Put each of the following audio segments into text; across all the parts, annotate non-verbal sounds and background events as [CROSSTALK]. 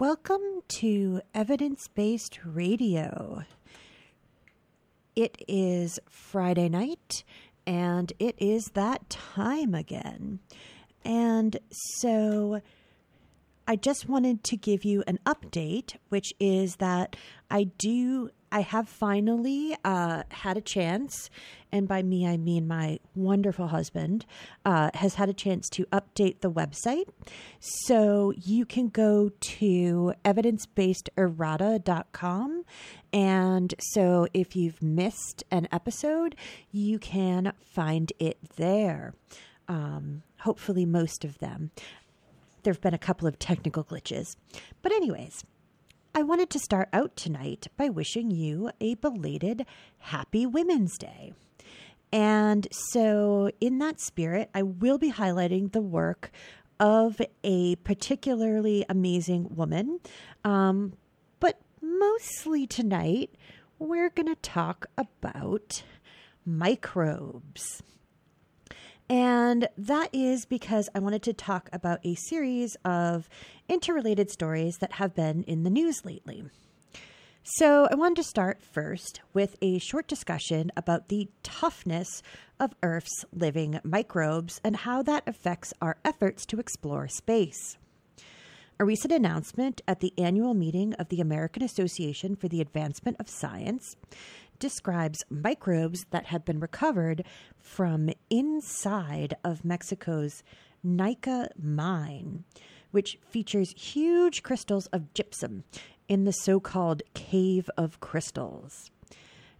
Welcome to Evidence Based Radio. It is Friday night, and it is that time again. And so I just wanted to give you an update, which is that I do I have finally uh, had a chance, and by me I mean my wonderful husband, uh, has had a chance to update the website. So you can go to evidencebasederrata.com. And so if you've missed an episode, you can find it there. Um, hopefully, most of them. There have been a couple of technical glitches. But, anyways, I wanted to start out tonight by wishing you a belated Happy Women's Day. And so, in that spirit, I will be highlighting the work of a particularly amazing woman. Um, but mostly tonight, we're going to talk about microbes. And that is because I wanted to talk about a series of interrelated stories that have been in the news lately. So, I wanted to start first with a short discussion about the toughness of Earth's living microbes and how that affects our efforts to explore space. A recent announcement at the annual meeting of the American Association for the Advancement of Science describes microbes that have been recovered from inside of Mexico's Naica mine, which features huge crystals of gypsum in the so called Cave of Crystals.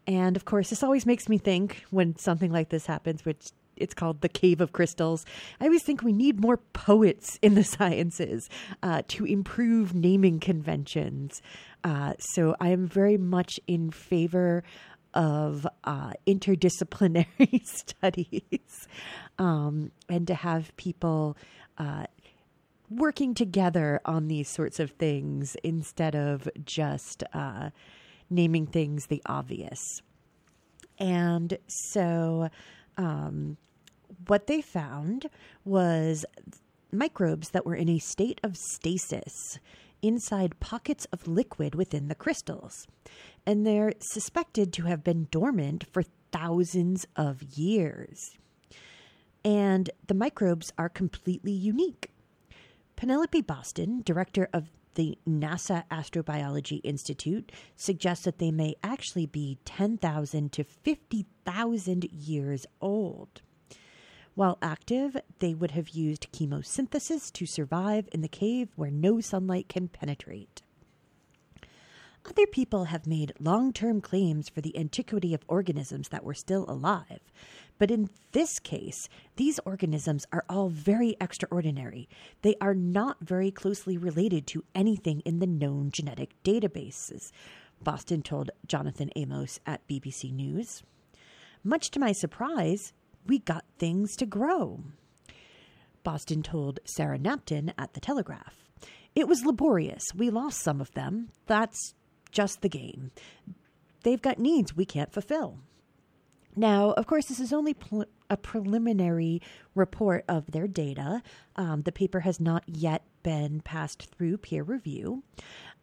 And of course, this always makes me think when something like this happens, which it's called the Cave of Crystals. I always think we need more poets in the [LAUGHS] sciences uh, to improve naming conventions. Uh, so I am very much in favor of uh, interdisciplinary [LAUGHS] studies um, and to have people uh, working together on these sorts of things instead of just uh, naming things the obvious. And so, um, what they found was microbes that were in a state of stasis inside pockets of liquid within the crystals. And they're suspected to have been dormant for thousands of years. And the microbes are completely unique. Penelope Boston, director of the NASA Astrobiology Institute, suggests that they may actually be 10,000 to 50,000 years old. While active, they would have used chemosynthesis to survive in the cave where no sunlight can penetrate. Other people have made long term claims for the antiquity of organisms that were still alive. But in this case, these organisms are all very extraordinary. They are not very closely related to anything in the known genetic databases, Boston told Jonathan Amos at BBC News. Much to my surprise, we got things to grow. Boston told Sarah Knapton at The Telegraph. It was laborious. We lost some of them. That's just the game. They've got needs we can't fulfill. Now, of course, this is only pl- a preliminary report of their data. Um, the paper has not yet been passed through peer review.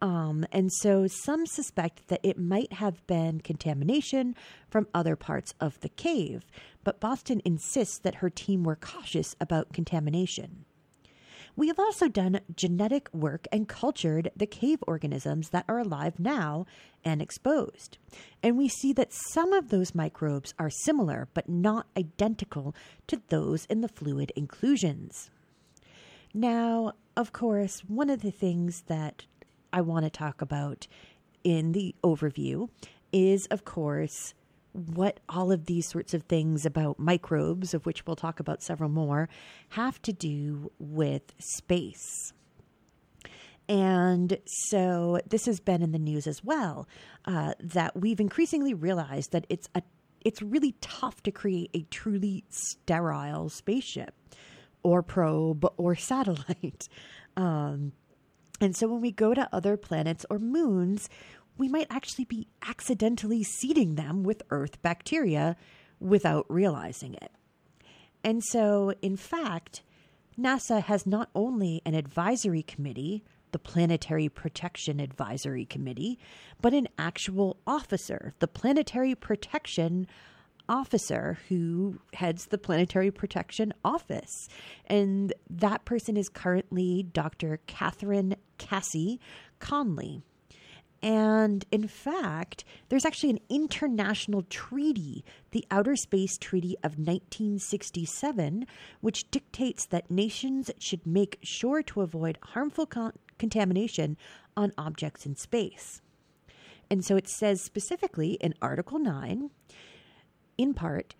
Um, and so some suspect that it might have been contamination from other parts of the cave, but Boston insists that her team were cautious about contamination. We have also done genetic work and cultured the cave organisms that are alive now and exposed. And we see that some of those microbes are similar but not identical to those in the fluid inclusions. Now, of course, one of the things that I want to talk about in the overview is, of course, what all of these sorts of things about microbes, of which we'll talk about several more, have to do with space. And so this has been in the news as well uh, that we've increasingly realized that it's a it's really tough to create a truly sterile spaceship or probe or [LAUGHS] satellite. Um, and so when we go to other planets or moons, we might actually be accidentally seeding them with Earth bacteria without realizing it. And so, in fact, NASA has not only an advisory committee the Planetary Protection Advisory Committee, but an actual officer, the Planetary Protection officer who heads the Planetary Protection Office. And that person is currently Dr. Catharine Cassie Conley. And in fact, there's actually an international treaty, the Outer Space Treaty of 1967, which dictates that nations should make sure to avoid harmful con- contamination on objects in space. And so it says specifically in Article 9, in part,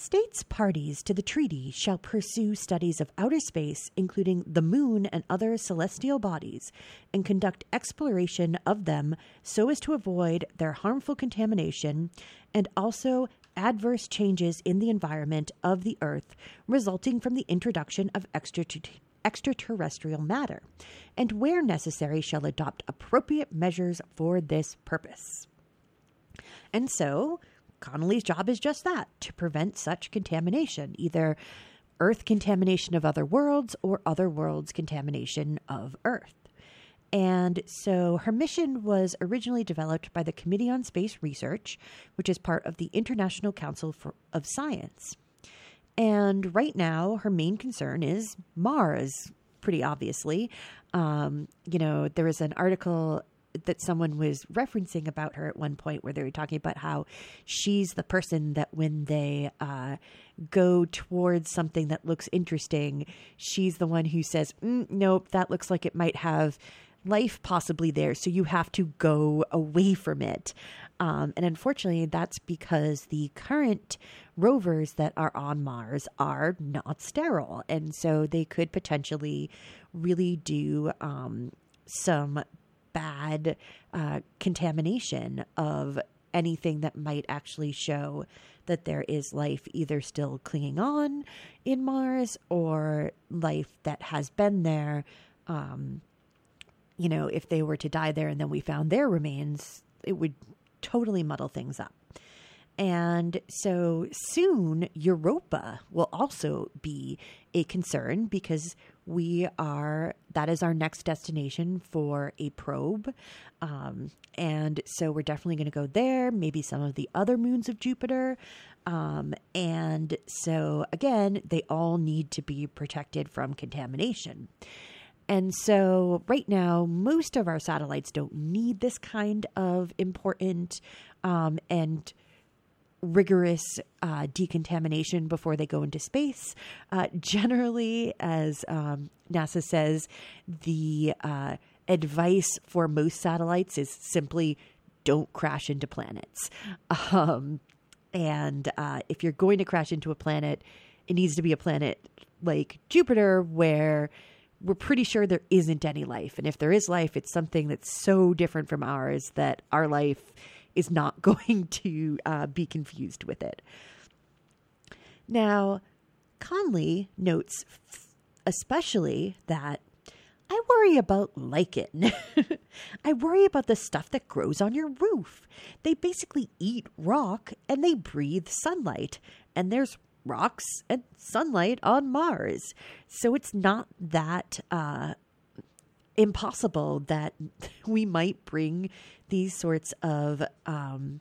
States parties to the treaty shall pursue studies of outer space, including the moon and other celestial bodies, and conduct exploration of them so as to avoid their harmful contamination and also adverse changes in the environment of the Earth resulting from the introduction of extraterrestrial matter, and where necessary shall adopt appropriate measures for this purpose. And so, Conley's job is just that to prevent such contamination, either Earth contamination of other worlds or other worlds contamination of Earth. And so her mission was originally developed by the Committee on Space Research, which is part of the International Council for, of Science. And right now, her main concern is Mars, pretty obviously. Um, you know, there was an article that someone was referencing about her at one point where they were talking about how she's the person that when they uh, go towards something that looks interesting, she's the one who says, mm, nope, that looks like it might have life possibly there. So you have to go away from it. Um, and unfortunately, that's because the current rovers that are on Mars are not sterile. And so they could potentially really do um, some bad uh, contamination of anything that might actually show that there is life either still clinging on in Mars or life that has been there. Um, you know, if they were to die there and then we found their remains, it would totally muddle things up. And so soon, Europa will also be a concern because we are, that is our next destination for a probe. Um, and so we're definitely going to go there, maybe some of the other moons of Jupiter. Um, and so, again, they all need to be protected from contamination. And so, right now, most of our satellites don't need this kind of important um, and rigorous uh, decontamination before they go into space. Uh, generally, as um, NASA says, the uh, advice for most satellites is simply don't crash into planets. Um, and uh, if you're going to crash into a planet, it needs to be a planet like Jupiter where we're pretty sure there isn't any life. And if there is life, it's something that's so different from ours that our life is not [LAUGHS] going to uh, be confused with it. Now, Conley notes especially that I worry about lichen. [LAUGHS] I worry about the stuff that grows on your roof. They basically eat rock and they breathe sunlight. And there's rocks and sunlight on Mars. So it's not that uh, impossible that [LAUGHS] we might bring these sorts of um,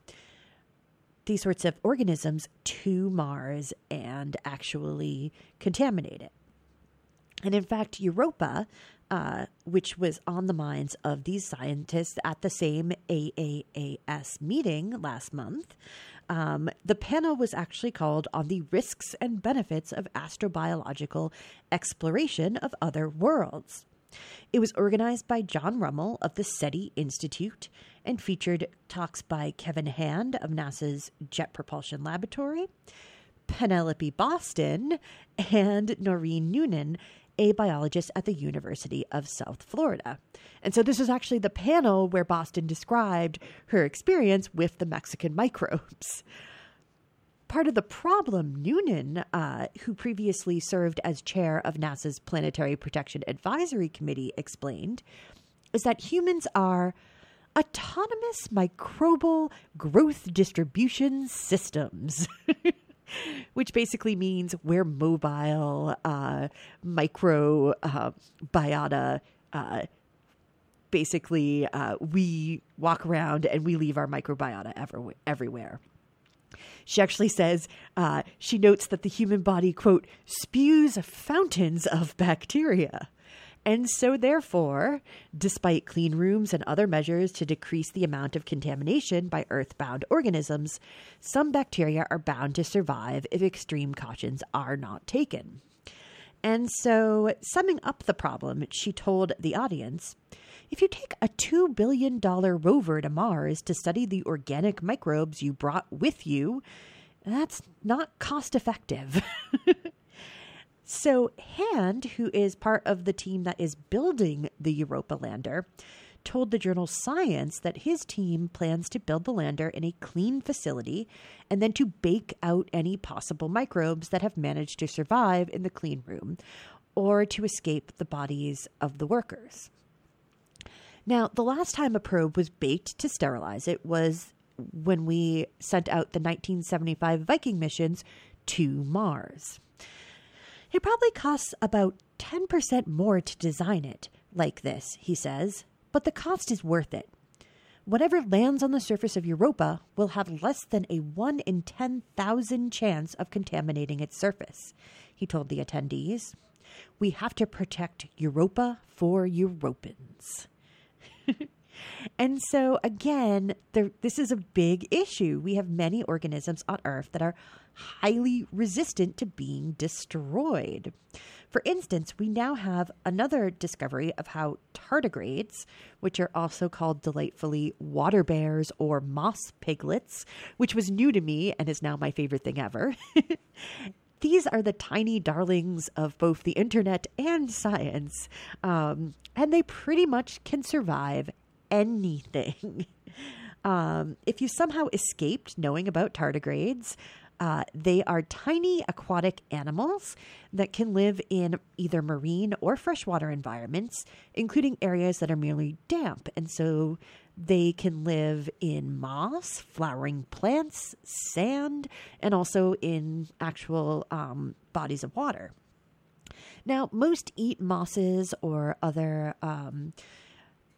these sorts of organisms to Mars and actually contaminate it. And in fact, Europa, uh, which was on the minds of these scientists at the same AAAS meeting last month, um, the panel was actually called on the risks and benefits of astrobiological exploration of other worlds. It was organized by John Rummel of the SETI Institute and featured talks by Kevin Hand of NASA's Jet Propulsion Laboratory, Penelope Boston, and Norine Noonan, a biologist at the University of South Florida. And so this was actually the panel where Boston described her experience with the Mexican microbes. Part of the problem, Noonan, uh, who previously served as chair of NASA's Planetary Protection Advisory Committee, explained, is that humans are autonomous microbial growth distribution systems. [LAUGHS] which basically means we're mobile uh, micro uh, uh, basically, uh, we walk around and we leave our microbiota ever- everywhere. She actually says uh, she notes that the human body, quote, spews fountains of bacteria. And so, therefore, despite clean rooms and other measures to decrease the amount of contamination by earthbound organisms, some bacteria are bound to survive if extreme cautions are not taken. And so, summing up the problem, she told the audience if you take a $2 billion rover to Mars to study the organic microbes you brought with you, that's not cost effective. [LAUGHS] so, Hand, who is part of the team that is building the Europa lander, told the journal Science that his team plans to build the lander in a clean facility and then to bake out any possible microbes that have managed to survive in the clean room or to escape the bodies of the workers. Now, the last time a probe was baked to sterilize it was when we sent out the 1975 Viking missions to Mars. It probably costs about 10% more to design it like this, he says, but the cost is worth it. Whatever lands on the surface of Europa will have less than a 1 in 10,000 chance of contaminating its surface, he told the attendees. We have to protect Europa for Europans. And so, again, there, this is a big issue. We have many organisms on Earth that are highly resistant to being destroyed. For instance, we now have another discovery of how tardigrades, which are also called delightfully water bears or moss piglets, which was new to me and is now my favorite thing ever. [LAUGHS] These are the tiny darlings of both the internet and science, um, and they pretty much can survive anything. [LAUGHS] Um, if you somehow escaped knowing about tardigrades, uh, they are tiny aquatic animals that can live in either marine or freshwater environments, including areas that are merely damp. And so they can live in moss, flowering plants, sand, and also in actual um, bodies of water. Now, most eat mosses or other. Um,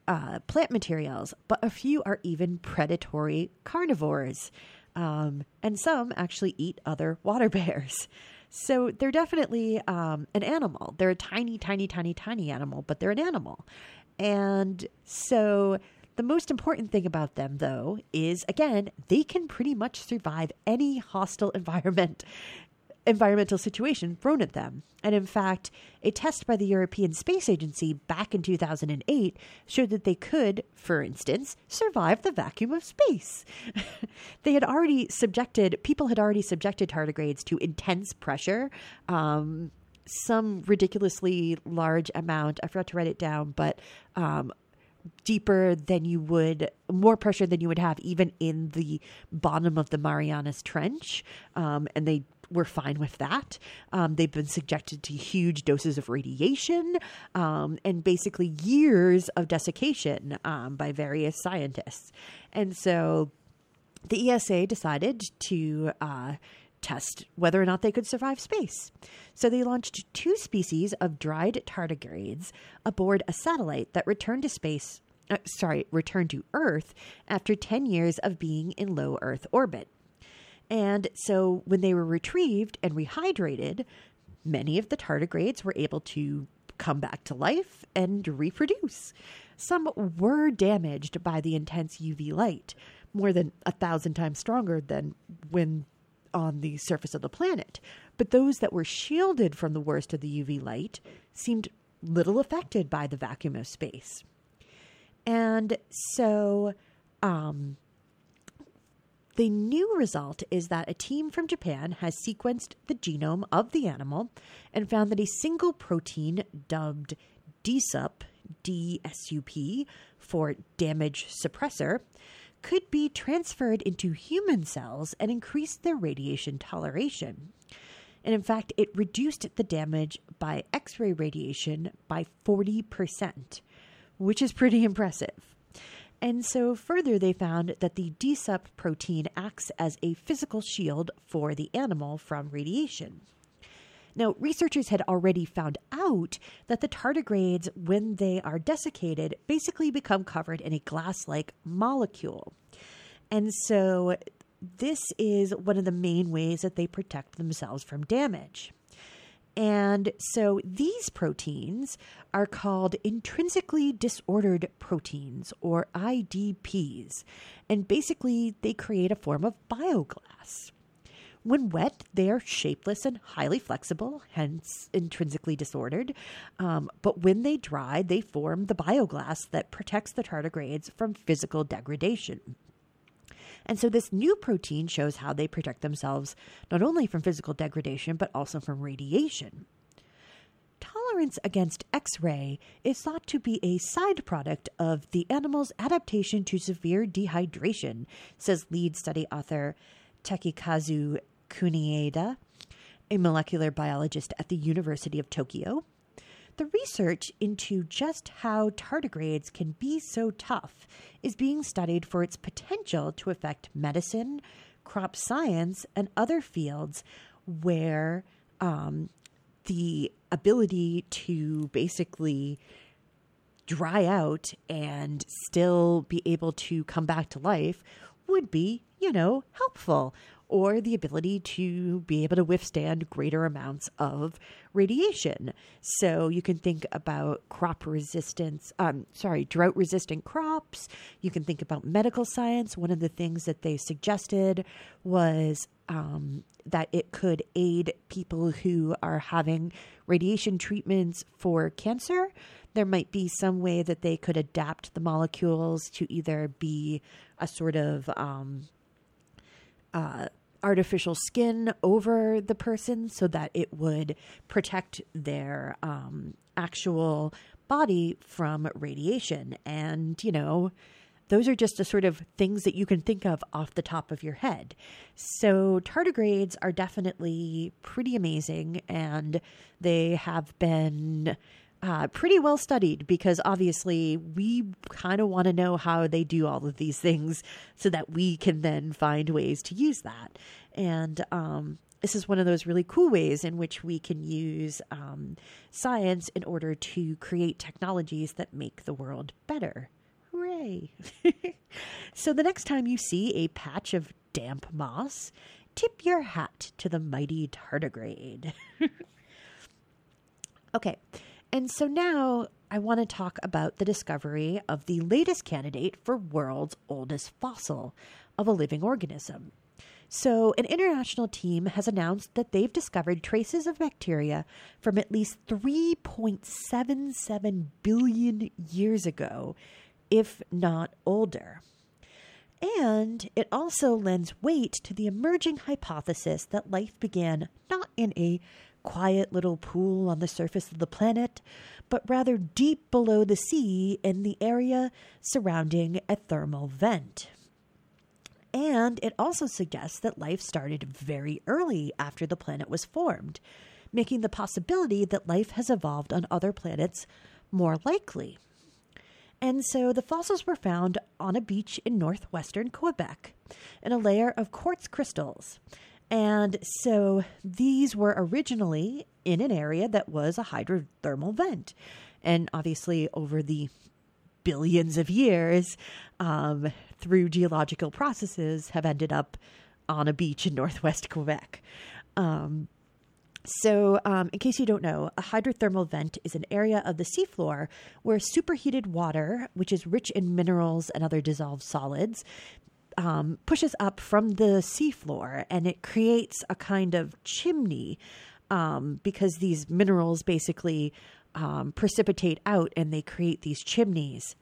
uh, plant materials, but a few are even predatory carnivores. Um, and some actually eat other [LAUGHS] water bears. So they're definitely um, an animal. They're a tiny, tiny, tiny, tiny animal, but they're an animal. And so the most important thing about them, though, is again, they can pretty much survive any hostile environment environmental situation thrown at them. And in fact, a test by the European Space Agency back in 2008 showed that they could, for instance, survive the vacuum of space. [LAUGHS] they had already subjected, people had already subjected tardigrades to intense pressure. Um, some ridiculously large amount. I forgot to write it down, but um, deeper than you would, more pressure than you would have even in the bottom of the Marianas Trench. Um, and they were fine with that. Um, they've been subjected to huge doses of radiation um, and basically years of desiccation um, by various scientists. And so the ESA decided to uh, test whether or not they could survive space. So they launched two species of dried tardigrades aboard a satellite that returned to space. Uh, sorry, returned to Earth after 10 years of being in low Earth orbit. And so when they were retrieved and rehydrated, many of the tardigrades were able to come back to life and reproduce. Some were damaged by the intense UV light, more than a thousand times stronger than when on the surface of the planet. But those that were shielded from the worst of the UV light seemed little affected by the vacuum of space. And so, um, the new result is that a team from Japan has sequenced the genome of the animal and found that a single protein dubbed DSUP, DSUP for damage suppressor, could be transferred into human cells and increase their radiation toleration. And in fact, it reduced the damage by X ray radiation by 40%, which is pretty impressive. And so, further, they found that the DSUP protein acts as a physical shield for the animal from radiation. Now, researchers had already found out that the tardigrades, when they are desiccated, basically become covered in a glass like molecule. And so, this is one of the main ways that they protect themselves from damage. And so these proteins are called intrinsically disordered proteins or IDPs. And basically, they create a form of bioglass. When wet, they are shapeless and highly flexible, hence intrinsically disordered. Um, but when they dry, they form the bioglass that protects the tardigrades from physical degradation. And so this new protein shows how they protect themselves not only from physical degradation, but also from radiation. Tolerance against X ray is thought to be a side product of the animal's adaptation to severe dehydration, says lead study author Takekazu Kunieda, a molecular biologist at the University of Tokyo. The research into just how tardigrades can be so tough is being studied for its potential to affect medicine, crop science, and other fields where um, the ability to basically dry out and still be able to come back to life would be, you know, helpful or the ability to be able to withstand greater amounts of radiation. So you can think about crop resistance, um, sorry, drought resistant crops. You can think about medical science. One of the things that they suggested was um, that it could aid people who are having radiation treatments for cancer. There might be some way that they could adapt the molecules to either be a sort of um, uh, artificial skin over the person so that it would protect their um, actual body from radiation. And, you know, those are just the sort of things that you can think of off the top of your head. So, tardigrades are definitely pretty amazing, and they have been uh, pretty well studied because obviously we kind of want to know how they do all of these things so that we can then find ways to use that. And um, this is one of those really cool ways in which we can use um, science in order to create technologies that make the world better. Hooray! [LAUGHS] so the next time you see a patch of damp moss, tip your hat to the mighty tardigrade. [LAUGHS] okay. And so now I want to talk about the discovery of the latest candidate for world's oldest fossil of a living organism. So, an international team has announced that they've discovered traces of bacteria from at least 3.77 billion years ago, if not older. And it also lends weight to the emerging hypothesis that life began not in a quiet little pool on the surface of the planet, but rather deep below the sea in the area surrounding a thermal vent. And it also suggests that life started very early after the planet was formed, making the possibility that life has evolved on other planets more likely. And so the fossils were found on a beach in northwestern Quebec in a layer of quartz crystals. And so these were originally in an area that was a hydrothermal vent. And obviously, over the billions of years, um, through geological processes, have ended up on a beach in [LAUGHS] northwest Quebec. Um, so, um, in case you don't know, a hydrothermal vent is an area of the seafloor where superheated water, which is rich in minerals and other dissolved solids, um, pushes up from the seafloor and it creates a kind of chimney um, because these minerals basically um, precipitate out and they create these chimneys.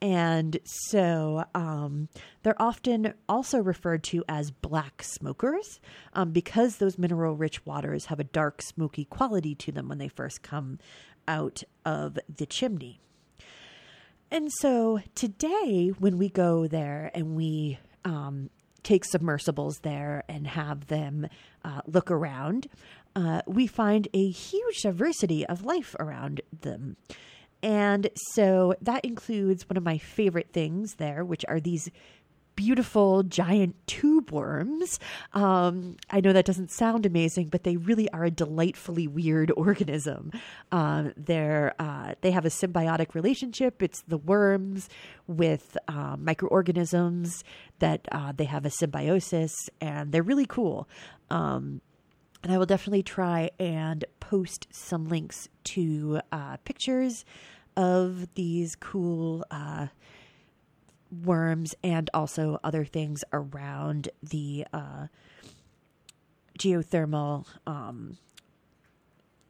And so um, they're often also referred to as black smokers um, because those mineral rich waters have a dark, smoky quality to them when they first come out of the chimney. And so today, when we go there and we um, take submersibles there and have them uh, look around, uh, we find a huge diversity of life around them. And so that includes one of my favorite things there, which are these beautiful giant tube worms. Um, I know that doesn't sound amazing, but they really are a delightfully weird [LAUGHS] organism. Um, they're uh, they have a symbiotic relationship. It's the worms with uh, microorganisms that uh, they have a symbiosis, and they're really cool. Um, and I will definitely try and post some links to uh, pictures of these cool uh, worms and also other things around the uh, geothermal, um,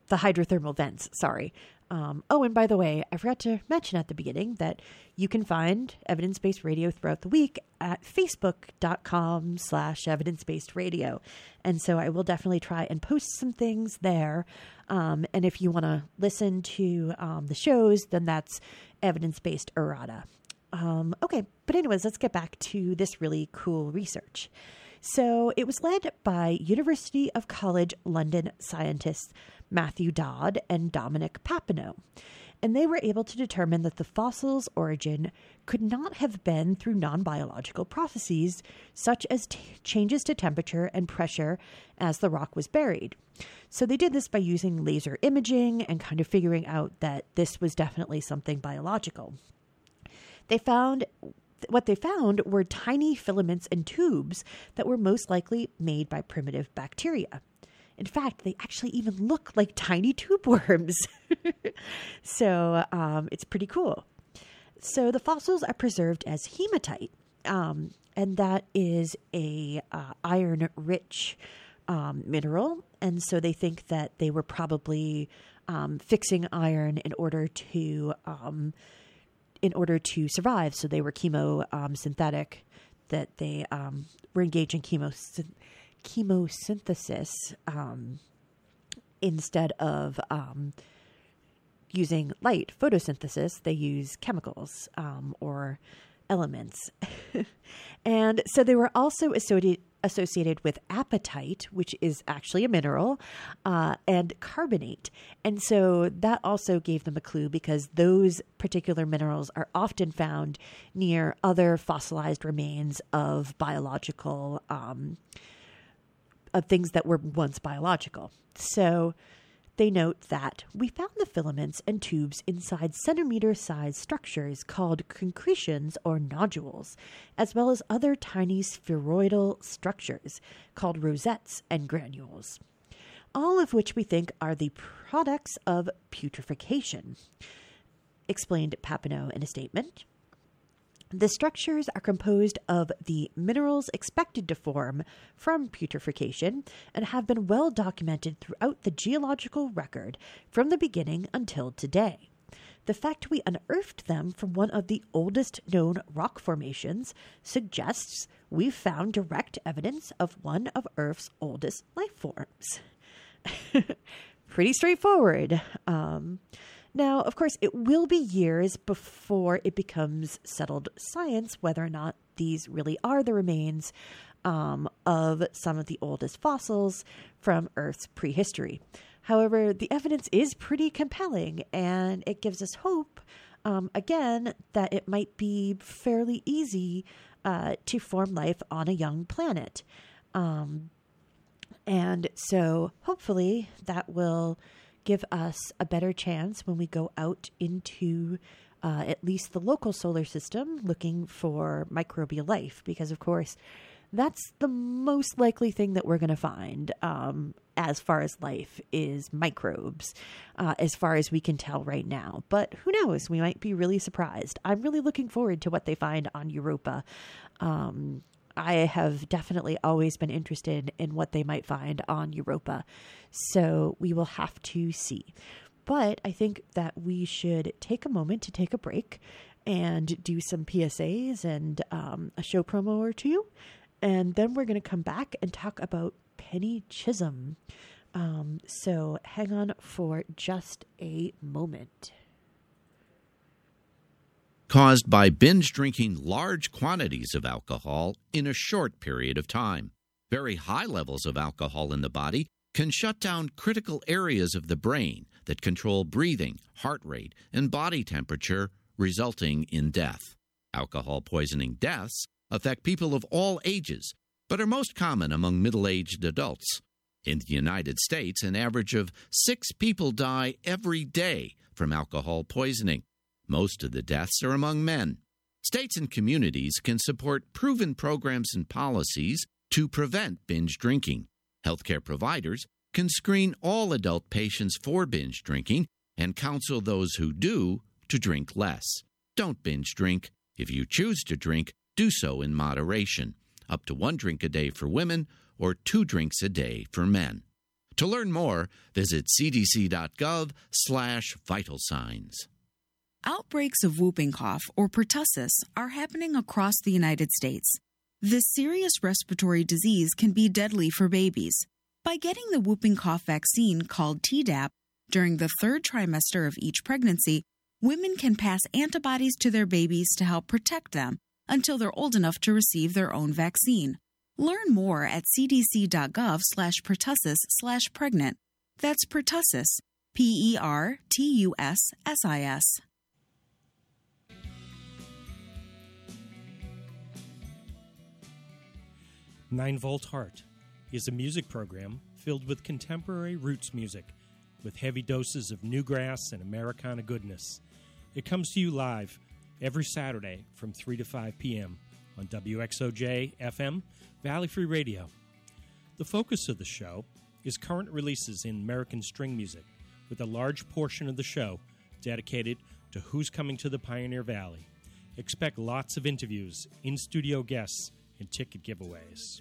the hydrothermal vents. Sorry. Um, oh, and by the way, I forgot to mention at the beginning that you can find evidence-based radio throughout the week at facebook.com slash evidence-based radio. And so I will definitely try and post some things there. Um, and if you want to listen to um, the shows, then that's evidence-based errata. Um, okay, but anyways, let's get back to this really cool research. So it was led by University of College London scientists Matthew Dodd and Dominic Papineau. And they were able to determine that the fossil's origin could not have been through non biological processes, such as t- changes to temperature and pressure as the rock was buried. So they did this by using laser imaging and kind of figuring out that this was definitely something biological. They found what they found were tiny filaments and tubes that were most likely made by primitive bacteria. In fact, they actually even look like tiny tube worms. [LAUGHS] so um, it's pretty cool. So the fossils are preserved as hematite, um, and that is a uh, iron rich um, mineral. And so they think that they were probably um, fixing iron in order to um, in order to survive. So they were chemo um, synthetic, that they um, were engaged in chemo chemosynthesis um, instead of um, using light photosynthesis. They use chemicals um, or elements, [LAUGHS] and so they were also associated with apatite, which is actually a mineral, uh, and carbonate. And so that also gave them a clue because those particular minerals are often found near other fossilized remains of biological, um, of things that were once biological. So they note that we found the filaments and tubes inside centimeter sized structures called concretions or nodules, as well as other tiny spheroidal structures called rosettes and granules, all of which we think are the products of putrefaction, explained Papineau in a statement. The structures are composed of the minerals expected to form from putrefaction and have been well documented throughout the geological record from the beginning until today. The fact we unearthed them from one of the oldest known rock formations suggests we've found direct evidence of one of Earth's oldest life forms. [LAUGHS] Pretty straightforward. Um, now, of course, it will be years before it becomes settled science whether or not these really are the remains um, of some of the oldest fossils from Earth's prehistory. However, the evidence is pretty compelling and it gives us hope, um, again, that it might be fairly easy uh, to form life on a young planet. Um, and so hopefully that will give us a better chance when we go out into uh, at least the local solar system looking for microbial life, because of course, that's the most likely thing that we're going to find um, as far as life is microbes, uh, as far as we can tell right now. But who knows? We might be really surprised. I'm really looking forward to what they find on Europa. Um, I have definitely always been interested in what they might find on Europa. So we will have to see. But I think that we should take a moment to take a break and do some PSAs and um, a show promo or two. And then we're going to come back and talk about Penny Chisholm. Um, so hang on for just a moment caused by binge drinking large quantities of alcohol in a short period of time. Very high levels of alcohol in the body can shut down critical areas of the brain that control breathing, heart rate, and body temperature, resulting in death. Alcohol poisoning deaths affect people of all ages, but are most common among middle aged adults. In the United States, an average of six people die every day from alcohol poisoning. Most of the deaths are among men. States and communities can support proven programs and policies to prevent binge drinking. Healthcare providers can screen all adult patients for binge drinking and counsel those who do to drink less. Don't binge drink. If you choose to drink, do so in moderation, up to one drink a day for women or two drinks a day for men. To learn more, visit cdc.gov slash vital signs. Outbreaks of whooping cough or pertussis are happening across the United States. This serious respiratory disease can be deadly for babies. By getting the whooping cough vaccine called Tdap during the third trimester of each pregnancy, women can pass antibodies to their babies to help protect them until they're old enough to receive their own vaccine. Learn more at cdc.gov slash pertussis slash pregnant. That's pertussis, P E. 9 Volt Heart is a music program filled with contemporary roots music with heavy doses of newgrass and Americana goodness. It comes to you live every Saturday from 3 to 5 p.m. on WXOJ FM, Valley Free Radio. The focus of the show is current releases in American string music, with a large portion of the show dedicated to who's coming to the Pioneer Valley. Expect lots of interviews, in studio guests, and ticket giveaways.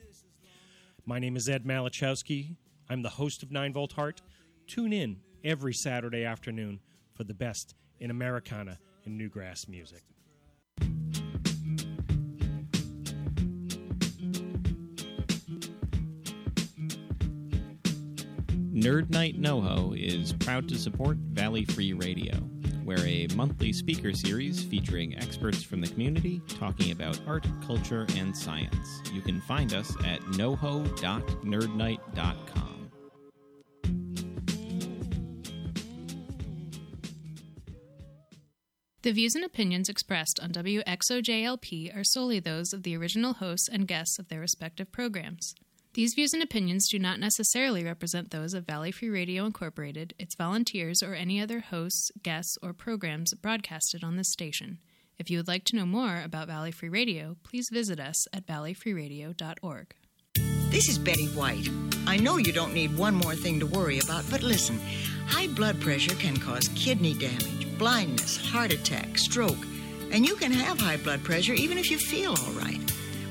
My name is Ed Malachowski. I'm the host of 9 Volt Heart. Tune in every Saturday afternoon for the best in Americana and Newgrass music. Nerd Night NoHo is proud to support Valley Free Radio, where a monthly speaker series featuring experts from the community talking about art, culture, and science. You can find us at noho.nerdnight.com. The views and opinions expressed on WXOJLP are solely those of the original hosts and guests of their respective programs. These views and opinions do not necessarily represent those of Valley Free Radio Incorporated, its volunteers, or any other hosts, guests, or programs broadcasted on this station. If you would like to know more about Valley Free Radio, please visit us at valleyfreeradio.org. This is Betty White. I know you don't need one more thing to worry about, but listen high blood pressure can cause kidney damage, blindness, heart attack, stroke, and you can have high blood pressure even if you feel all right.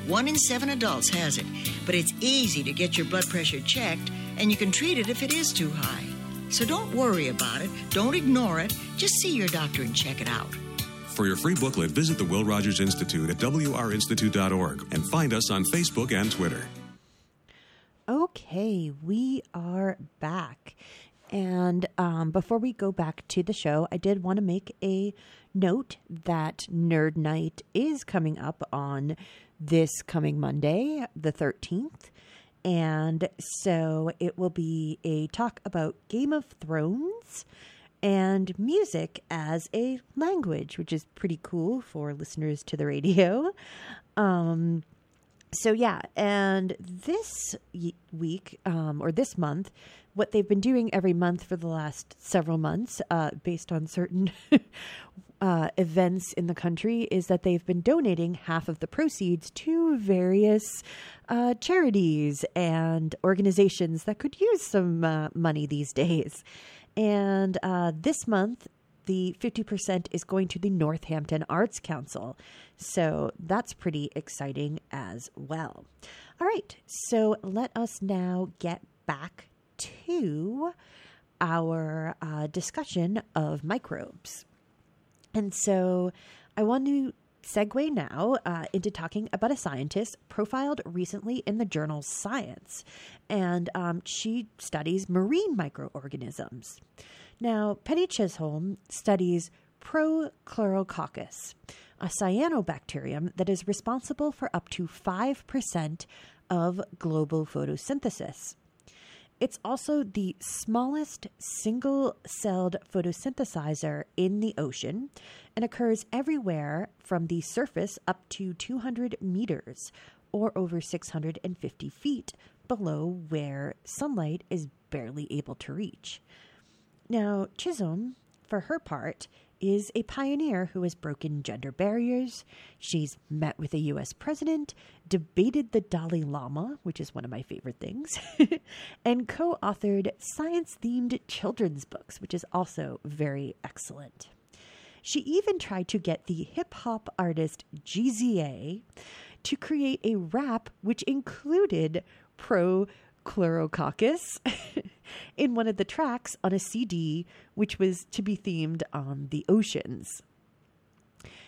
One in seven adults has it, but it's easy to get your blood pressure checked, and you can treat it if it is too high. So don't worry about it, don't ignore it, just see your doctor and check it out. For your free booklet, visit the Will Rogers Institute at wrinstitute.org and find us on Facebook and Twitter. Okay, we are back. And um, before we go back to the show, I did want to make a note that Nerd Night is coming up on this coming Monday, the 13th. And so it will be a talk about Game of Thrones and music as a language, which is pretty cool for listeners to the radio. Um, so yeah, and this week um, or this month, what they've been doing every month for the last several months, uh, based on certain [LAUGHS] uh, events in the country, is that they've been donating half of the proceeds to various uh, charities and organizations that could use some uh, money these days. And uh, this month, the 50% is going to the Northampton Arts Council. So that's pretty exciting as well. All right, so let us now get back to our uh, discussion of microbes. And so I want to segue now uh, into talking about a scientist profiled recently in the journal Science. And um, she studies marine microorganisms. Now, Penny Chisholm studies Prochlorococcus, a cyanobacterium that is responsible for up to 5% of global photosynthesis. It's also the smallest single celled photosynthesizer in the ocean and occurs everywhere from the surface up to 200 meters or over 650 feet below where sunlight is barely able to reach. Now, Chisholm, for her part, is a pioneer who has broken gender barriers. She's met with a US president, debated the Dalai Lama, which is one of my favorite things, [LAUGHS] and co authored science themed children's books, which is also very excellent. She even tried to get the hip hop artist GZA to create a rap which included pro chlorococcus [LAUGHS] in one of the tracks on a CD, which was to be themed on the oceans.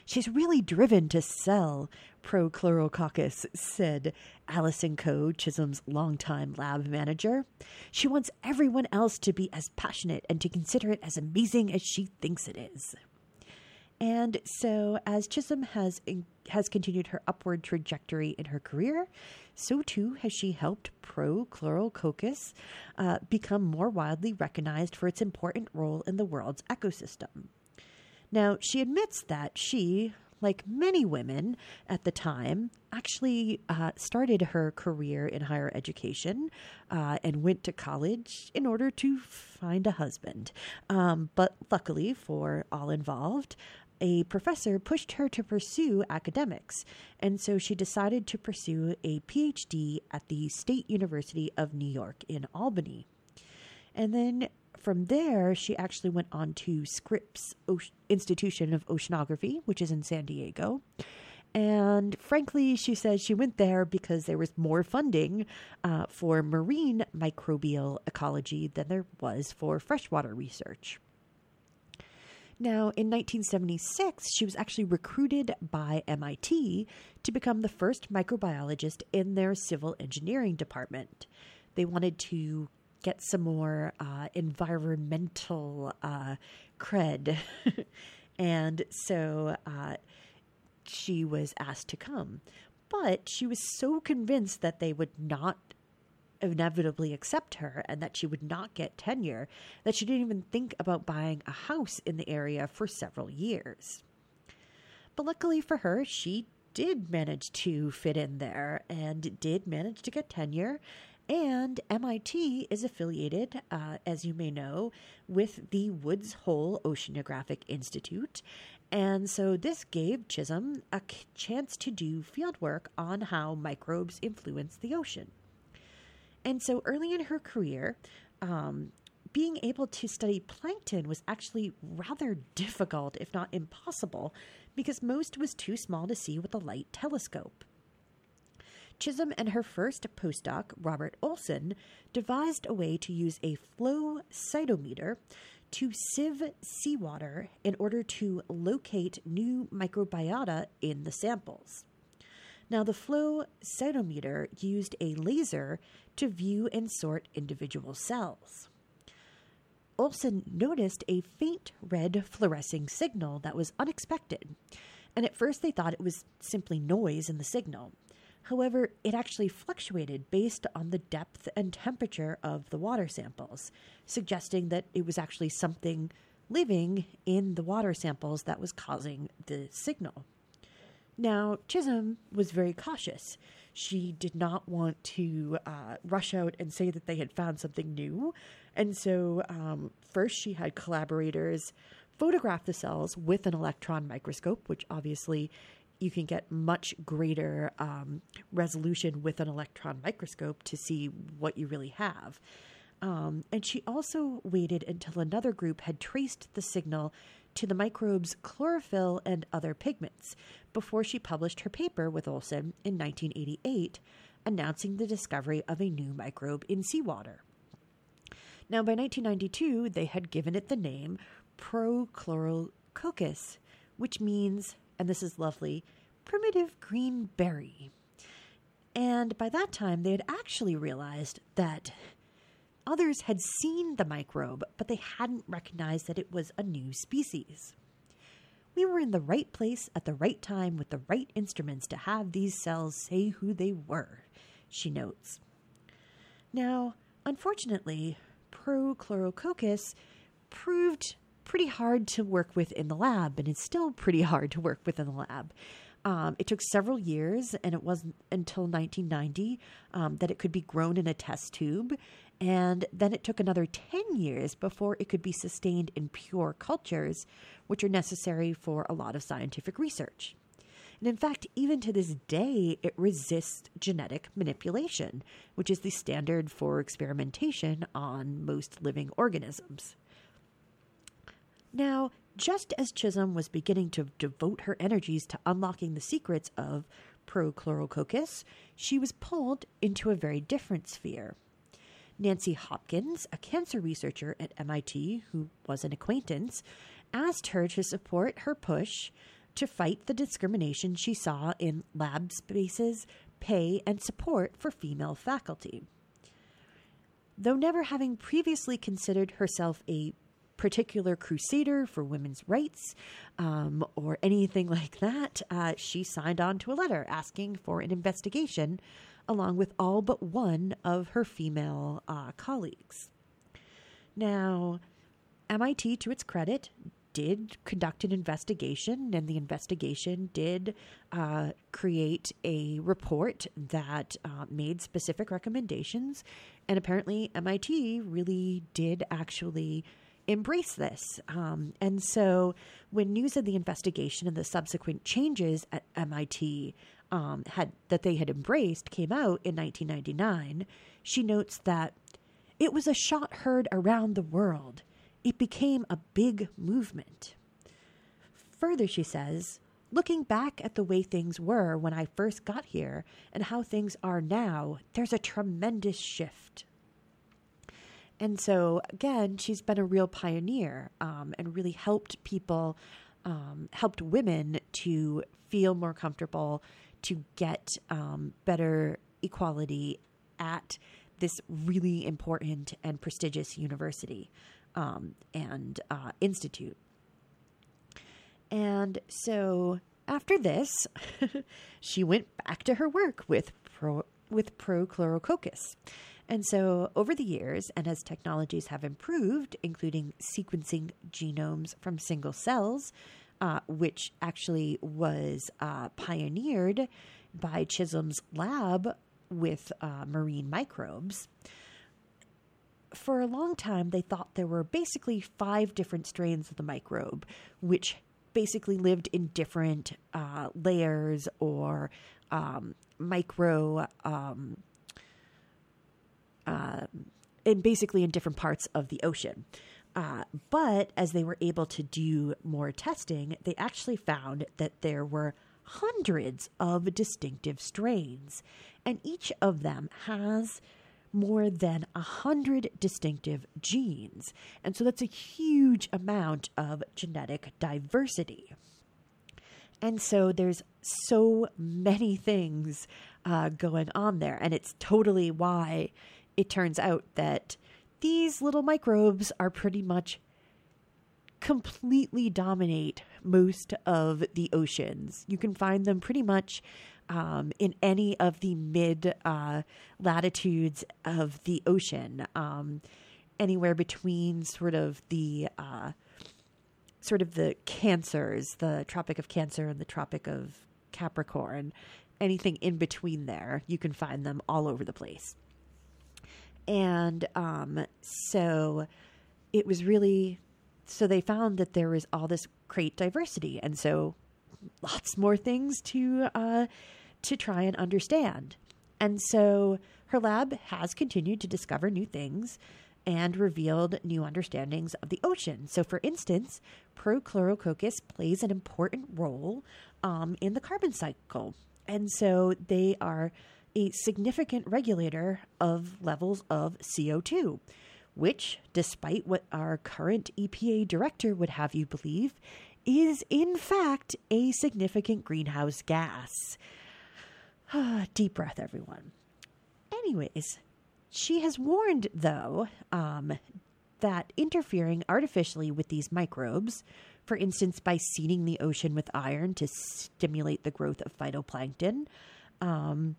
She's really driven to sell Prochlorococcus, said Allison Coe, Chisholm's longtime lab manager. She wants everyone else to be as passionate and to consider it as amazing as she thinks it is. And so, as Chisholm has has continued her upward trajectory in her career, so too has she helped Prochlorococcus uh, become more widely recognized for its important role in the world's ecosystem. Now, she admits that she, like many women at the time, actually uh, started her career in higher education uh, and went to college in order to find a husband. Um, but luckily for all involved, a professor pushed her to pursue academics, and so she decided to pursue a PhD at the State University of New York in Albany. And then from there, she actually went on to Scripps o- Institution of Oceanography, which is in San Diego. And frankly, she says she went there because there was more funding uh, for marine microbial ecology than there was for freshwater research. Now, in 1976, she was actually recruited by MIT to become the first microbiologist in their civil engineering department. They wanted to get some more uh, environmental uh, cred. [LAUGHS] and so uh, she was asked to come. But she was so convinced that they would not inevitably accept her and that she would not get tenure, that she didn't even think about buying a house in the area for several years. But luckily for her, she did manage to fit in there and did manage to get tenure. And MIT is affiliated, uh, as you may know, with the Woods Hole Oceanographic Institute. And so this gave Chisholm a chance to do fieldwork on how microbes influence the ocean. And so early in her career, um, being able to study plankton was actually rather difficult, if not impossible, because most was too small to see with a light telescope. Chisholm and her first postdoc, Robert Olson, devised a way to use a flow cytometer to sieve seawater in order to locate new microbiota in the samples. Now, the flow cytometer used a laser to view and sort individual cells. Olson noticed a faint red fluorescing signal that was unexpected, and at first they thought it was simply noise in the signal. However, it actually fluctuated based on the depth and temperature of the water samples, suggesting that it was actually something living in the water samples that was causing the signal. Now, Chisholm was very cautious. She did not want to uh, rush out and say that they had found something new. And so, um, first, she had collaborators photograph the cells with an electron microscope, which obviously you can get much greater um, resolution with an electron microscope to see what you really have. Um, and she also waited until another group had traced the signal to the microbe's chlorophyll and other pigments before she published her paper with Olson in 1988, announcing the discovery of a new microbe in seawater. Now, by 1992, they had given it the name Prochlorococcus, which means, and this is lovely, primitive green berry. And by that time, they had actually realized that Others had seen the microbe, but they hadn't recognized that it was a new species. We were in the right place at the right time with the right instruments to have these cells say who they were, she notes. Now, Unfortunately, Prochlorococcus proved pretty hard to work with in the lab, and it's still pretty hard to work with in the lab. Um, it took several years, and it wasn't until 1990 um, that it could be grown in a test tube. And then it took another 10 years before it could be sustained in pure cultures, which are necessary for a lot of scientific research. And in fact, even to this day, it resists genetic manipulation, which is the standard for experimentation on most living organisms. Now, just as Chisholm was beginning to devote her energies to unlocking the secrets of Prochlorococcus, she was pulled into a very different sphere. Nancy Hopkins, a cancer researcher at MIT who was an acquaintance, asked her to support her push to fight the discrimination she saw in lab spaces, pay, and support for female faculty. Though never having previously considered herself a particular crusader for women's rights um, or anything [LAUGHS] like that, uh, she signed on to a letter asking for an investigation along with all but one of her female uh, colleagues. Now, MIT, to its credit, did conduct an investigation, and the investigation did uh, create a report that uh, made specific recommendations. And apparently, MIT really did actually embrace this. Um, and so, when news of the investigation and the subsequent changes at MIT um, had that they had embraced came out in 1999, she notes that it was a shot heard around the world. It became a big movement. Further, she says, looking back at the way things were when I first got here and how things are now, there's a tremendous shift. And so, again, she's been a real pioneer um, and really helped people, um, helped women to feel more comfortable, to get um, better equality at this really important and prestigious university um, and uh, institute. And so after this, [LAUGHS] she went back to her work with pro, with Prochlorococcus. And so, over the years, and as technologies have improved, including sequencing genomes from single cells, uh, which actually was uh, pioneered by Chisholm's lab with uh, marine microbes, for a long time, they thought there were basically five different strains of the microbe, which basically lived in different uh, layers or um, micro, um, uh, and basically in different parts of the ocean. Uh, but as they were able to do more testing, they actually found that there were hundreds of distinctive strains, and each of them has more than a hundred distinctive genes. And so that's a huge amount of genetic diversity. And so there's so many things uh, going on there. And it's totally why it turns out that these little microbes are pretty much completely dominate most of the oceans. You can find them pretty much um, in any of the mid uh, latitudes of the ocean, um, anywhere between sort of the uh, sort of the cancers, the Tropic of Cancer and the Tropic of Capricorn, anything in between there, you can find them all over the place. And um, so it was really so they found that there was all this great diversity, and so lots more things to uh, to try and understand. And so her lab has continued to discover new things and revealed new understandings of the ocean. So, for instance, Prochlorococcus plays an important role um, in the carbon cycle. And so they are a significant regulator of levels of CO2, which, despite what our current EPA director would have you believe, is in fact a significant greenhouse gas. [SIGHS] Deep breath, everyone. Anyways, she has warned, though, um, that interfering artificially with these microbes, for instance, by seeding the ocean with iron to stimulate the growth of phytoplankton, um,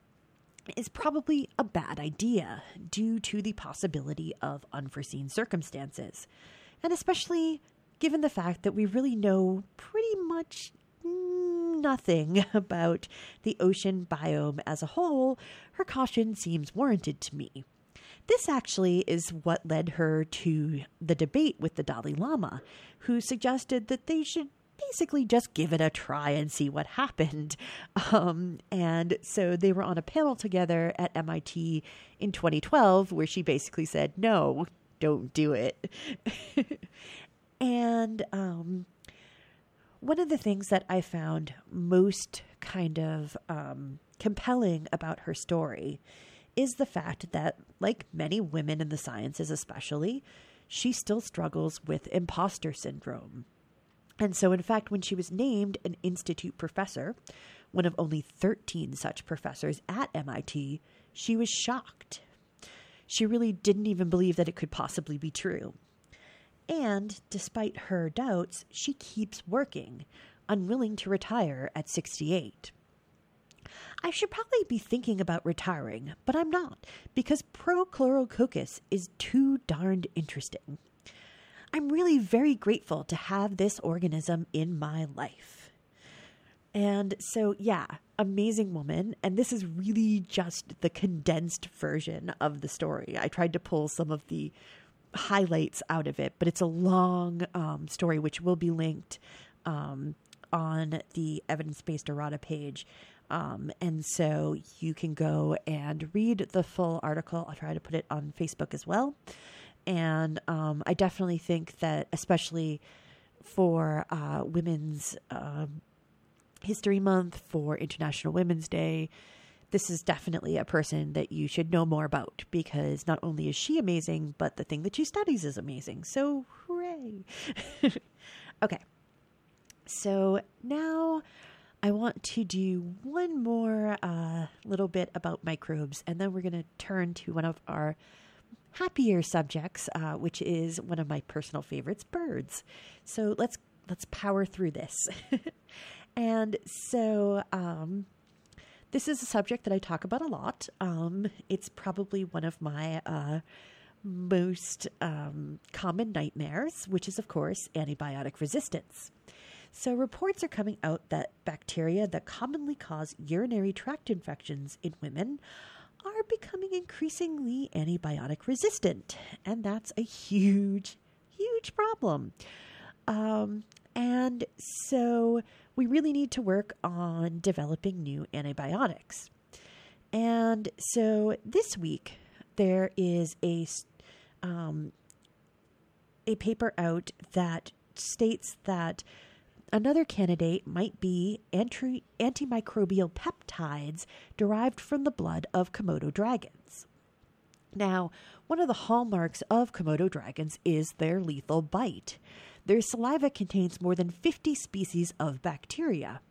is probably a bad idea due to the possibility of unforeseen circumstances, and especially given the fact that we really know pretty much nothing [LAUGHS] about the ocean biome as a whole, her caution seems warranted to me. This actually is what led her to the debate with the Dalai Lama, who suggested that they should basically just give it a try and see what happened. [LAUGHS] Um, and so they were on a panel together at MIT in 2012 where she basically said, no, don't do it. [LAUGHS] and um, one of the things that I found most kind of um, compelling about her story is the fact that, like many women in the sciences, especially, she still struggles with imposter syndrome. And so, in fact, when she was named an institute professor, one of only 13 such professors at MIT, she was shocked. She really didn't even believe that it could possibly be true. And despite her doubts, she keeps working, unwilling to retire at 68. I should probably be thinking about retiring, but I'm not, because Prochlorococcus is too darned interesting. I'm really very grateful to have this organism in my life. And so, yeah, amazing woman. And this is really just the condensed version of the story. I tried to pull some of the highlights out of it, but it's a long um, story which will be linked um, on the evidence based errata page. Um, and so you can go and read the full article. I'll try to put it on Facebook as well. And um, I definitely think that, especially for uh, Women's um, History Month, for International Women's Day, this is definitely a person that you should know more about because not only is she amazing, but the thing that she studies is amazing. So, hooray! [LAUGHS] okay. So now I want to do one more uh, little bit about microbes, and then we're going to turn to one of our happier subjects, uh, which is one of my personal favorites, birds. So let's let's power through this. [LAUGHS] and so um, this is a subject that I talk about a lot. Um, it's probably one of my uh, most um, common nightmares, which is, of course, antibiotic resistance. So, reports are coming out that bacteria that commonly cause urinary tract infections in women are becoming increasingly antibiotic resistant. And that's a huge, huge problem. Um, and so, we really need to work on developing new antibiotics. And so this week, there is a, um, a paper out that states that another candidate might be anti- antimicrobial peptides derived from the blood of Komodo dragons. Now, one of the hallmarks of Komodo dragons is their lethal bite. Their saliva contains more than 50 species of bacteria.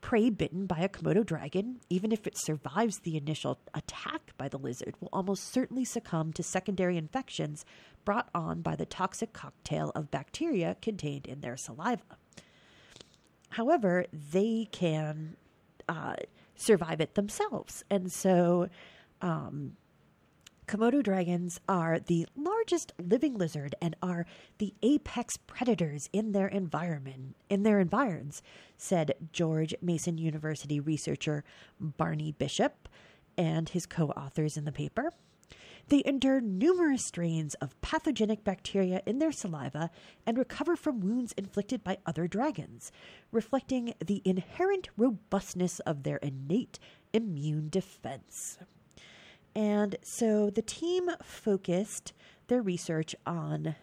Prey bitten by a Komodo dragon, even if it survives the initial attack by the lizard, will almost certainly succumb to secondary infections brought on by the toxic cocktail of bacteria contained in their saliva. However, they can uh, survive it themselves. And so, um, Komodo dragons are the largest living lizard and are the apex predators in their environment in their environs, said George Mason University researcher Barney Bishop and his co-authors in the paper. They endure numerous strains of pathogenic bacteria in their saliva and recover from wounds inflicted by other dragons, reflecting the inherent robustness of their innate immune defense. And so the team focused their research on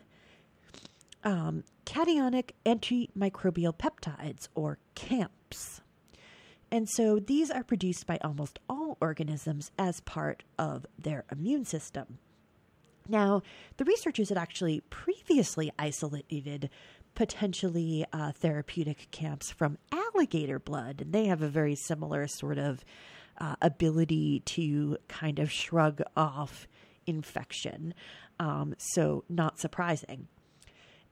um, cationic antimicrobial peptides, or CAMPs. And so these are produced by almost all organisms as part of their immune system. Now, the researchers had actually previously isolated potentially uh, therapeutic CAMPs from alligator blood, and they have a very similar sort of uh, ability to kind of shrug off infection. Um, so, not surprising.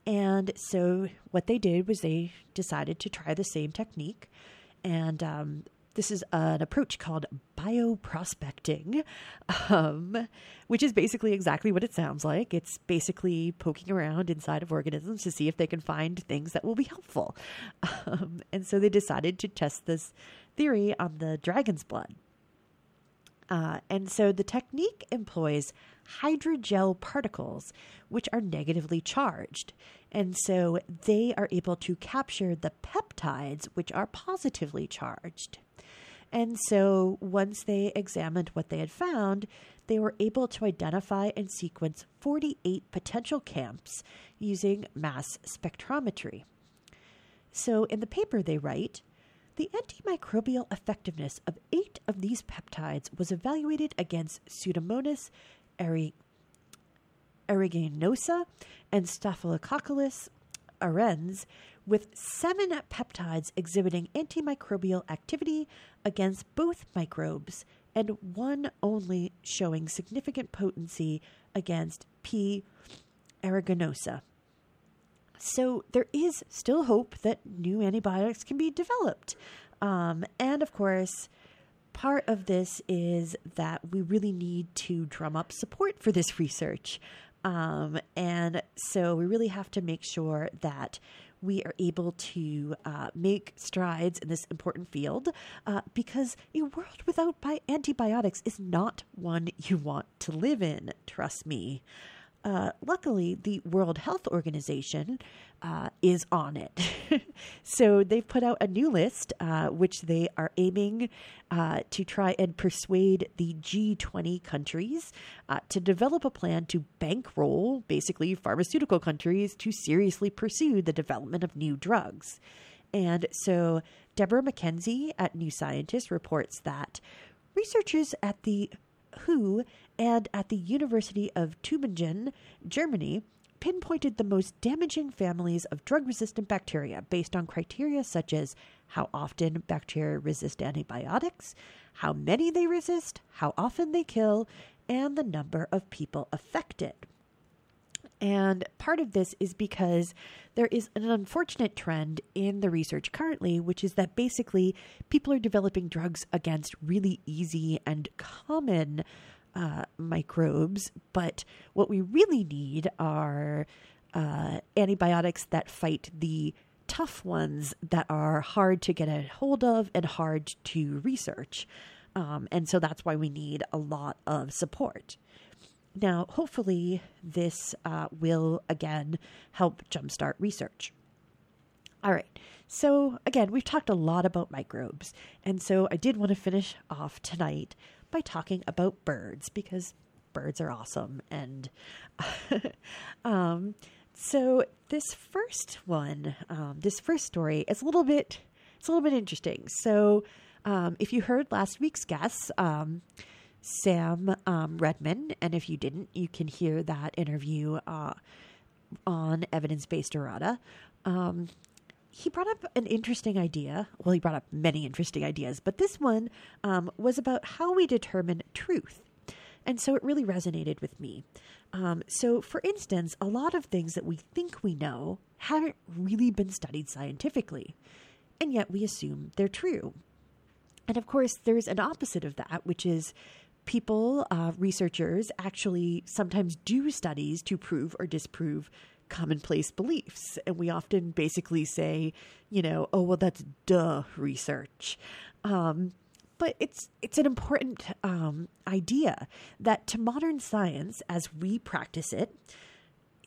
And so, what they did was they decided to try the same technique. And um, this is an approach called bioprospecting, um, which is basically exactly what it sounds like. It's basically poking around inside of organisms to see if they can find things that will be helpful. Um, and so they decided to test this theory on the dragon's blood. Uh, and so the technique employs hydrogel particles, which are negatively charged. And so they are able to capture the peptides, which are positively charged. And so once they examined what they had found, they were able to identify and sequence 48 potential CAMPs using mass spectrometry. So in the paper, they write the antimicrobial effectiveness of eight of these peptides was evaluated against Pseudomonas aeruginosa and Staphylococcus aureus, with seven peptides exhibiting antimicrobial activity against both microbes and one only showing significant potency against P. aeruginosa. So there is still hope that new antibiotics can be developed. Um, and of course, part of this is that we really need to drum up support for this research. Um, and so we really have to make sure that we are able to uh, make strides in this important field uh, because a world without bi- antibiotics is not one you want to live in, trust me. Uh, luckily, the World Health Organization uh, is on it. [LAUGHS] so they've put out a new list, uh, which they are aiming uh, to try and persuade the G20 countries uh, to develop a plan to bankroll basically pharmaceutical countries to seriously pursue the development of new drugs. And so Debora MacKenzie at New Scientist reports that researchers at the WHO and at the University of Tübingen, Germany, pinpointed the most damaging families of drug resistant bacteria based on criteria such as how often bacteria resist antibiotics, how many they resist, how often they kill, and the number of people affected. And part of this is because there is an unfortunate trend in the research currently, which is that basically people are developing drugs against really easy and common uh, microbes, but what we really need are uh, antibiotics that fight the tough ones that are hard to get a hold of and hard to research. Um, and so that's why we need a lot of support. Now, hopefully, this uh, will again help jumpstart research. All right. So, again, we've talked a lot about microbes. And so I did want to finish off tonight by talking about birds because birds are awesome. And [LAUGHS] um, so this first one, um, this first story, is a little bit, it's a little bit interesting. So um, if you heard last week's guest, um, Sam um, Redman, and if you didn't, you can hear that interview uh, on evidence based errata. Um, he brought up an interesting idea. Well, he brought up many interesting ideas, but this one um, was about how we determine truth. And so it really resonated with me. Um, so, for instance, a lot of things that we think we know haven't really been studied scientifically, and yet we assume they're true. And of course, there's an opposite of that, which is people, uh, researchers, actually sometimes do studies to prove or disprove commonplace beliefs. And we often basically say, you know, oh, well, that's duh research. Um, but it's it's an important um, idea that to modern science, as we practice it,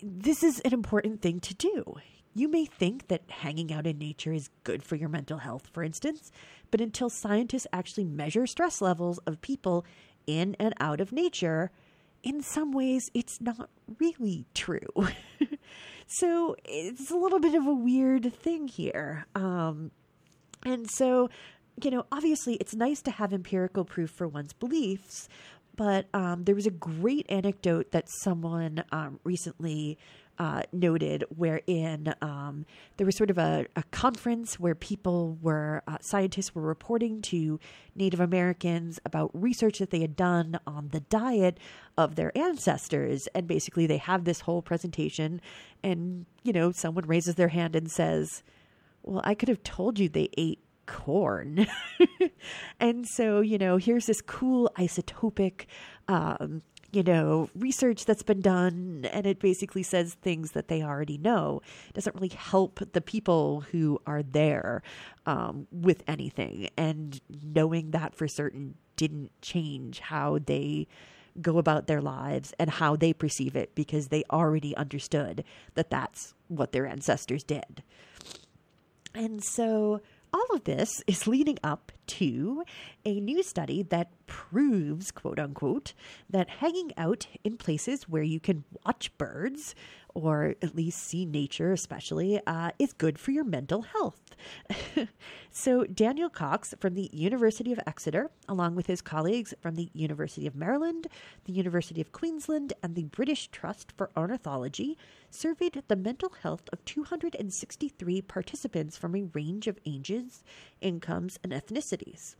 this is an important thing to do. You may think that hanging out in nature is good for your mental health, for instance, but until scientists actually measure stress levels of people in and out of nature, in some ways, it's not really true. [LAUGHS] so it's a little bit of a weird thing here. Um, and so, you know, obviously it's nice to have empirical proof for one's beliefs, but um, there was a great anecdote that someone um, recently uh, noted, wherein um, there was sort of a, a conference where people were, uh, scientists were reporting to Native Americans about research that they had done on the diet of their ancestors. And basically, they have this whole presentation, and, you know, someone raises their hand and says, Well, I could have told you they ate corn. [LAUGHS] and so, you know, here's this cool isotopic, um, you know, research that's been done, and it basically says things that they already know. It doesn't really help the people who are there um, with anything. And knowing that for certain didn't change how they go about their lives and how they perceive it because they already understood that that's what their ancestors did. And so all of this is leading up to a new study that proves, quote unquote, that hanging out in places where you can watch birds or at least see nature, especially, uh, is good for your mental health. [LAUGHS] so, Daniel Cox from the University of Exeter, along with his colleagues from the University of Maryland, the University of Queensland, and the British Trust for Ornithology, surveyed the mental health of 263 participants from a range of ages, incomes, and ethnicities.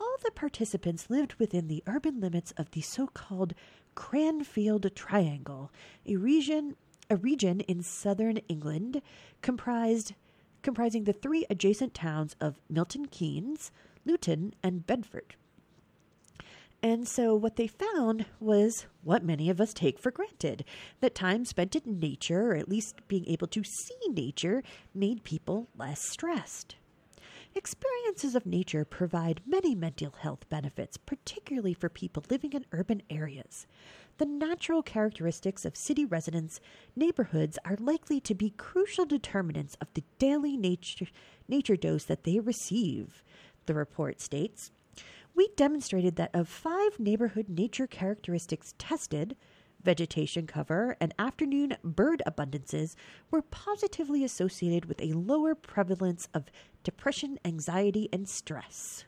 All the participants lived within the urban limits of the so called Cranfield Triangle, a region a region in southern England comprised comprising the three adjacent towns of Milton Keynes, Luton, and Bedford. And so, what they found was what many of us take for granted that time spent in nature, or at least being able to see nature, made people less stressed. Experiences of nature provide many mental health benefits, particularly for people living in urban areas. The natural characteristics of city residents' neighborhoods are likely to be crucial determinants of the daily nature, nature dose that they receive, the report states. We demonstrated that of five neighborhood nature characteristics tested, vegetation cover, and afternoon bird abundances were positively associated with a lower prevalence of depression, anxiety, and stress.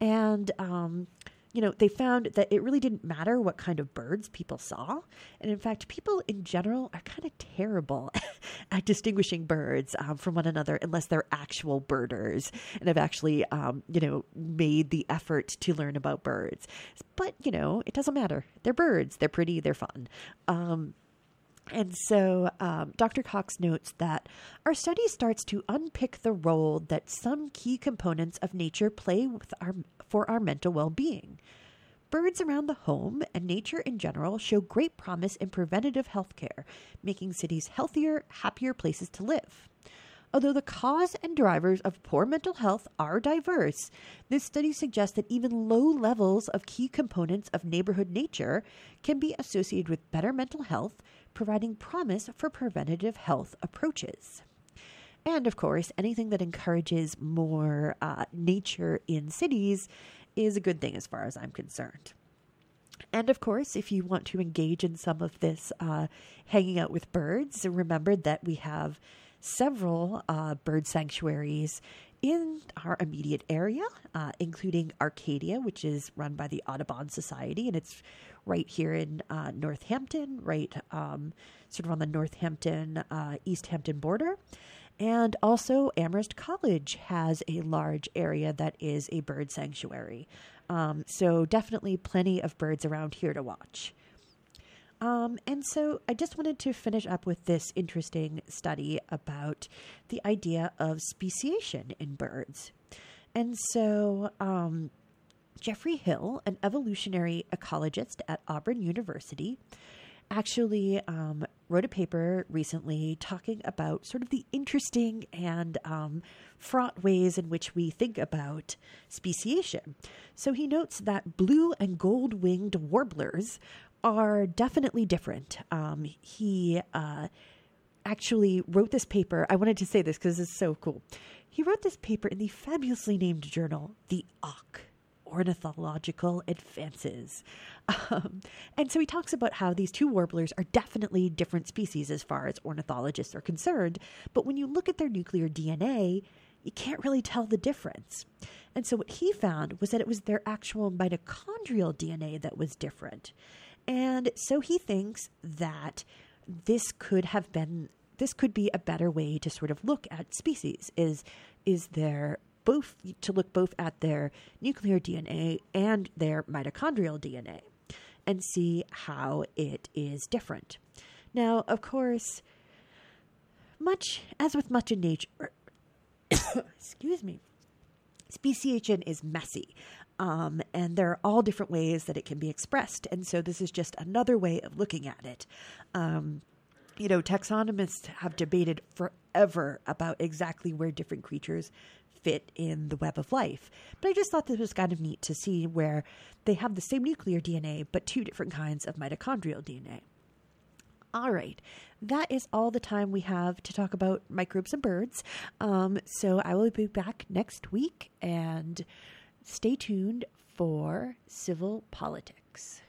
And um, you know, they found that it really didn't matter what kind of birds people saw. And in fact, people in general are kind of terrible at distinguishing birds um, from one another unless they're actual birders and have actually, um, you know, made the effort to learn about birds. But, you know, it doesn't matter. They're birds, they're pretty, they're fun. Um, and so um, Dr. Cox notes that our study starts to unpick the role that some key components of nature play with our, for our mental well being. Birds around the home and nature in general show great promise in preventative health care, making cities healthier, happier places to live. Although the cause and drivers of poor mental health are diverse, this study suggests that even low levels of key components of neighborhood nature can be associated with better mental health, providing promise for preventative health approaches. And of course, anything that encourages more uh, nature in cities is a good thing as far as I'm concerned. And of course, if you want to engage in some of this uh, hanging out with birds, remember that we have several uh, bird sanctuaries in our immediate area, uh, including Arcadia, which is run by the Audubon Society, and it's right here in uh, Northampton, right um, sort of on the Northampton uh, Easthampton border. And also, Amherst College has a large area that is a bird sanctuary. Um, so, definitely plenty of birds around here to watch. Um, and so I just wanted to finish up with this interesting study about the idea of speciation in birds. And so um, Geoffrey Hill, an evolutionary ecologist at Auburn University, actually um, wrote a paper recently talking about sort of the interesting and um, fraught ways in which we think about speciation. So he notes that blue and gold winged warblers are definitely different. Um, he uh, actually wrote this paper. I wanted to say this because it's so cool. He wrote this paper in the fabulously named journal, The Auk. Ornithological Advances. Um, and so he talks about how these two warblers are definitely different species as far as ornithologists are concerned, but when you look at their nuclear DNA, you can't really tell the difference. And so what he found was that it was their actual mitochondrial DNA that was different. And so he thinks that this could have been this could be a better way to sort of look at species is is there both to look both at their nuclear DNA and their mitochondrial DNA and see how it is different. Now, of course, much as with much in nature, [COUGHS] excuse me, speciation is messy. Um, and there are all different ways that it can be expressed. And so this is just another way of looking at it. Um, you know, taxonomists have debated forever about exactly where different creatures fit in the web of life. But I just thought this was kind of neat to see where they have the same nuclear DNA, but two different kinds of mitochondrial DNA. All right, that is all the time we have to talk about microbes and birds. Um, so I will be back next week and stay tuned for civil politics.